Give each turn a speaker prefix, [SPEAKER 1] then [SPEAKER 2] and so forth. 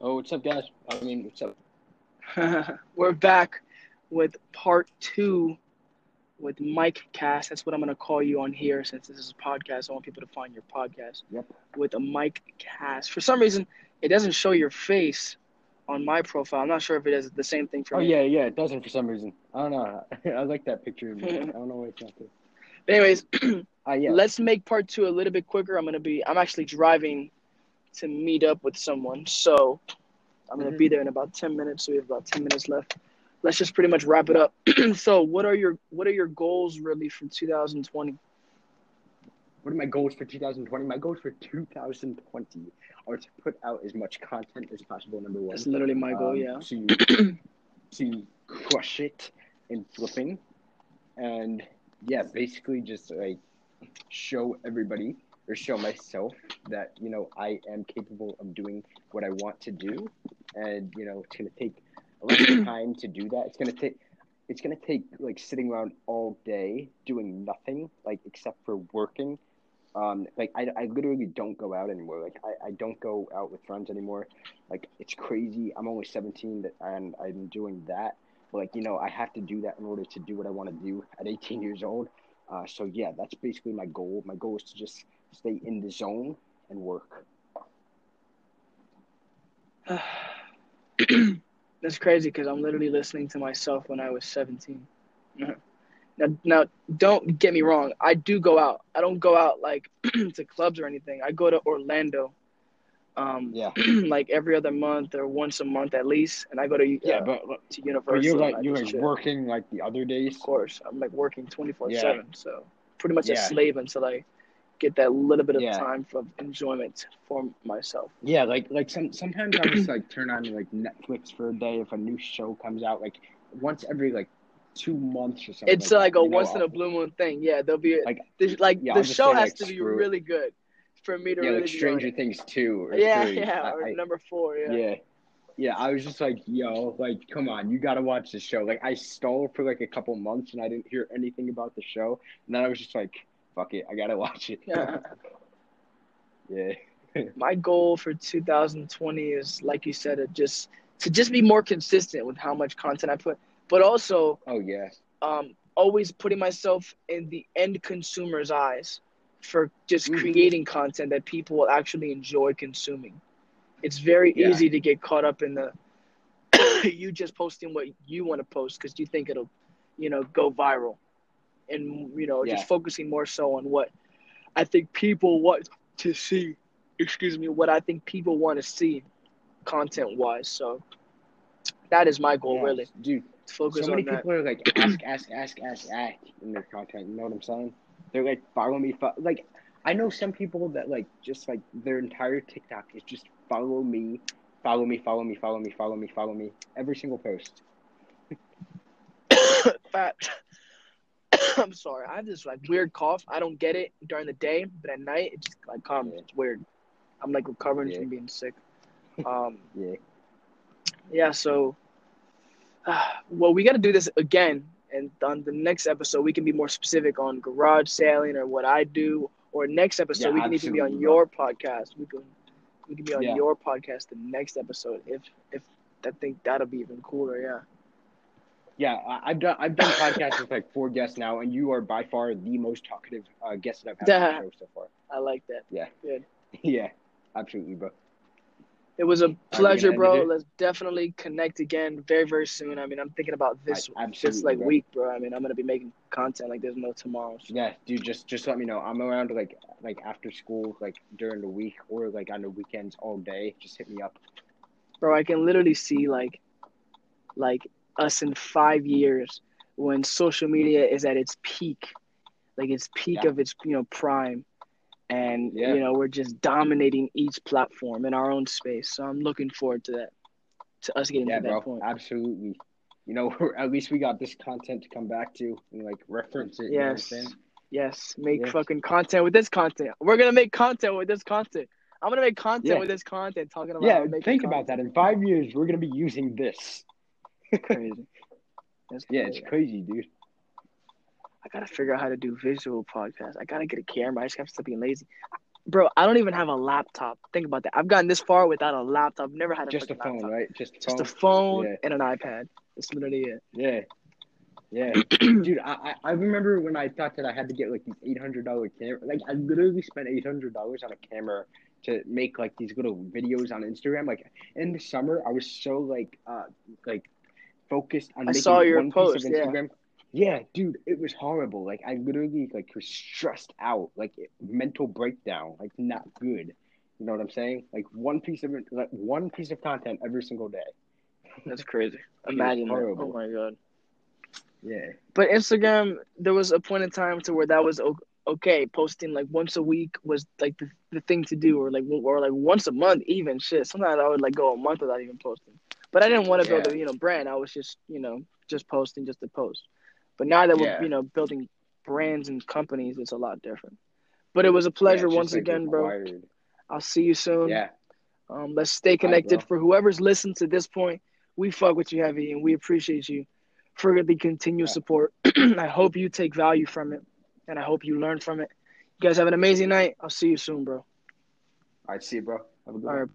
[SPEAKER 1] Oh, what's up, guys? I mean, what's up?
[SPEAKER 2] We're back with part two with Mike Cast. That's what I'm gonna call you on here since this is a podcast. I want people to find your podcast.
[SPEAKER 1] Yep.
[SPEAKER 2] With a Mike Cast. For some reason, it doesn't show your face on my profile. I'm not sure if it is the same thing for
[SPEAKER 1] Oh
[SPEAKER 2] me.
[SPEAKER 1] yeah, yeah. It doesn't for some reason. I don't know. I like that picture. Of me. I don't know why it's not there.
[SPEAKER 2] But anyways,
[SPEAKER 1] Ah, yeah.
[SPEAKER 2] let's make part two a little bit quicker. I'm gonna be. I'm actually driving to meet up with someone, so I'm gonna
[SPEAKER 1] Mhm.
[SPEAKER 2] be there in about ten minutes. So we have about ten minutes left. Let's just pretty much wrap it up. so, what are your what are your goals really for 2020?
[SPEAKER 1] What are my goals for 2020? My goals for 2020 are to put out as much content as possible. Number one.
[SPEAKER 2] That's literally my goal.
[SPEAKER 1] Um,
[SPEAKER 2] Yeah.
[SPEAKER 1] To to crush it in flipping, and yeah, basically just like show everybody or show myself that you know I am capable of doing what I want to do, and you know it's gonna take a lot of time to do that. It's gonna take it's gonna take like sitting around all day doing nothing like except for working. Um, like I, I literally don't go out anymore. Like I, I don't go out with friends anymore. Like it's crazy. I'm only 17 that- and I'm doing that. But like you know, I have to do that in order to do what I want to do at 18 years old. Uh, so yeah, that's basically my goal. My goal is to just stay in the zone and work.
[SPEAKER 2] That's crazy because I'm literally listening to myself when I was 17. Now, now, don't get me wrong. I do go out. I don't go out like to clubs or anything. I go to Orlando, um,
[SPEAKER 1] Yeah,
[SPEAKER 2] like every other month or once a month at least, and I go to
[SPEAKER 1] yeah,
[SPEAKER 2] uh,
[SPEAKER 1] but,
[SPEAKER 2] to
[SPEAKER 1] but
[SPEAKER 2] Universal.
[SPEAKER 1] you're like you're like working like the other days.
[SPEAKER 2] Of course, I'm like working 24
[SPEAKER 1] Yeah.
[SPEAKER 2] seven. So pretty much a slave until I get that little bit of
[SPEAKER 1] Yeah.
[SPEAKER 2] time for enjoyment for myself.
[SPEAKER 1] Yeah, like like some sometimes I just like turn on like Netflix for a day if a new show comes out like once every like two months or something.
[SPEAKER 2] It's
[SPEAKER 1] like,
[SPEAKER 2] like a
[SPEAKER 1] you know,
[SPEAKER 2] once in a blue moon thing. Yeah, there'll be
[SPEAKER 1] Like,
[SPEAKER 2] the, like
[SPEAKER 1] yeah,
[SPEAKER 2] the show
[SPEAKER 1] say,
[SPEAKER 2] has
[SPEAKER 1] like,
[SPEAKER 2] to be
[SPEAKER 1] it.
[SPEAKER 2] really good for me to
[SPEAKER 1] yeah,
[SPEAKER 2] really
[SPEAKER 1] like Stranger. Things two or
[SPEAKER 2] Yeah,
[SPEAKER 1] three.
[SPEAKER 2] yeah,
[SPEAKER 1] I-
[SPEAKER 2] or
[SPEAKER 1] I-
[SPEAKER 2] number four. Yeah.
[SPEAKER 1] yeah. Yeah, I was just like, yo, like, come on, you gotta watch the show. Like, I stalled for like a couple months and I didn't hear anything about the show. And then I was just like, fuck it, I gotta watch it.
[SPEAKER 2] Yeah.
[SPEAKER 1] yeah.
[SPEAKER 2] My goal for 2020 is, like you said, it just to just be more consistent with how much content I put, but also
[SPEAKER 1] Oh, yeah.
[SPEAKER 2] um, always putting myself in the end consumer's eyes for just
[SPEAKER 1] Mhm.
[SPEAKER 2] creating content that people will actually enjoy consuming. It's very
[SPEAKER 1] Yeah.
[SPEAKER 2] easy to get caught up in the you just posting what you want to post because you think it'll, you know, go viral, and you know,
[SPEAKER 1] Yeah.
[SPEAKER 2] just focusing more so on what I think people want to see. Excuse me, what I think people want to see, content wise. So that is my goal,
[SPEAKER 1] Yeah.
[SPEAKER 2] really.
[SPEAKER 1] Dude,
[SPEAKER 2] focus
[SPEAKER 1] so many
[SPEAKER 2] on that.
[SPEAKER 1] people are like, ask, ask, ask, ask, ask in their content. You know what I'm saying? They're like, follow me. Fo-. Like, I know some people that like just like their entire TikTok is just follow me, follow me, follow me, follow me, follow me, follow me. Every single post.
[SPEAKER 2] fat. I'm sorry. I have this like weird cough. I don't get it during the day, but at night it just like comes.
[SPEAKER 1] Yeah.
[SPEAKER 2] It's weird. I'm like recovering
[SPEAKER 1] Yeah.
[SPEAKER 2] from being sick. Um,
[SPEAKER 1] Yeah.
[SPEAKER 2] yeah. So, well, we got to do this again, and on the next episode we can be more specific on garage sailing or what I do. Or next episode
[SPEAKER 1] Yeah,
[SPEAKER 2] we can even be on your podcast. We can we can be on
[SPEAKER 1] Yeah.
[SPEAKER 2] your podcast the next episode if if I think that'll be even cooler. Yeah.
[SPEAKER 1] Yeah, I, I've done I've done podcasts with like four guests now, and you are by far the most talkative uh, guest that I've had on the show so far.
[SPEAKER 2] I like that.
[SPEAKER 1] Yeah, Yeah, absolutely, bro.
[SPEAKER 2] It was a pleasure, bro. Let's definitely connect again very, very soon. I mean, I'm thinking about this
[SPEAKER 1] I-
[SPEAKER 2] this like
[SPEAKER 1] bro.
[SPEAKER 2] week, bro. I mean, I'm gonna be making content like there's no tomorrow. So-
[SPEAKER 1] Yeah, dude, just just let me know. I'm around like like after school, like during the week, or like on the weekends all day. Just hit me up.
[SPEAKER 2] Bro, I can literally see like like us in five years when social media is at its peak, like its peak
[SPEAKER 1] Yeah.
[SPEAKER 2] of its you know prime, and
[SPEAKER 1] Yeah.
[SPEAKER 2] you know we're just dominating each platform in our own space. So I'm looking forward to that, to us getting
[SPEAKER 1] Yeah,
[SPEAKER 2] to that
[SPEAKER 1] bro,
[SPEAKER 2] point.
[SPEAKER 1] absolutely. You know, at least we got this content to come back to and like reference it. You know
[SPEAKER 2] Yes.
[SPEAKER 1] saying?
[SPEAKER 2] Yes, make fucking content with this content. We're gonna make content with this content. I'm gonna make content with this content talking about
[SPEAKER 1] Yeah, think about that. In five years, we're gonna be using this.
[SPEAKER 2] Crazy. That's
[SPEAKER 1] Yeah,
[SPEAKER 2] crazy.
[SPEAKER 1] it's crazy, dude.
[SPEAKER 2] I gotta figure out how to do visual podcasts. I gotta get a camera. I just have to stop being lazy. bro, I don't even have a laptop. Think about that. I've gotten this far without a laptop. Never had a
[SPEAKER 1] Just a phone,
[SPEAKER 2] laptop.
[SPEAKER 1] right? Just a
[SPEAKER 2] Just
[SPEAKER 1] phone.
[SPEAKER 2] a phone
[SPEAKER 1] Yeah.
[SPEAKER 2] and an iPad. That's literally it.
[SPEAKER 1] Yeah. Yeah. Dude, I, I I remember when I thought that I had to get like these eight hundred dollar camera like I literally spent eight hundred dollars on a camera to make like these little videos on Instagram. Like in the summer I was so like uh like focused on
[SPEAKER 2] I
[SPEAKER 1] making
[SPEAKER 2] saw your
[SPEAKER 1] one
[SPEAKER 2] post,
[SPEAKER 1] piece of
[SPEAKER 2] yeah.
[SPEAKER 1] Instagram. Yeah, dude, it was horrible. Like I literally like was stressed out, like mental breakdown, like not good. You know what I'm saying? Like one piece of like one piece of content every single day.
[SPEAKER 2] That's crazy. Imagine that. Oh my god.
[SPEAKER 1] Yeah.
[SPEAKER 2] But Instagram, there was a point in time to where that was okay. Posting like once a week was like the, the thing to do, or like or like once a month even. Shit, sometimes I would like go a month without even posting. But I didn't want to build
[SPEAKER 1] Yeah.
[SPEAKER 2] a you know brand. I was just you know just posting just to post. But now that
[SPEAKER 1] Yeah.
[SPEAKER 2] we're you know building brands and companies, it's a lot different. But it was a pleasure
[SPEAKER 1] Yeah,
[SPEAKER 2] once again, bro. I'll see you soon.
[SPEAKER 1] Yeah.
[SPEAKER 2] Um, let's stay connected. For whoever's listened to this point, we fuck with you heavy, and we appreciate you for the continued support. I hope you take value from it, and I hope you learn from it. You guys have an amazing night. I'll see you soon, bro.
[SPEAKER 1] All right, see you, bro. Have a good
[SPEAKER 2] All
[SPEAKER 1] one.
[SPEAKER 2] right.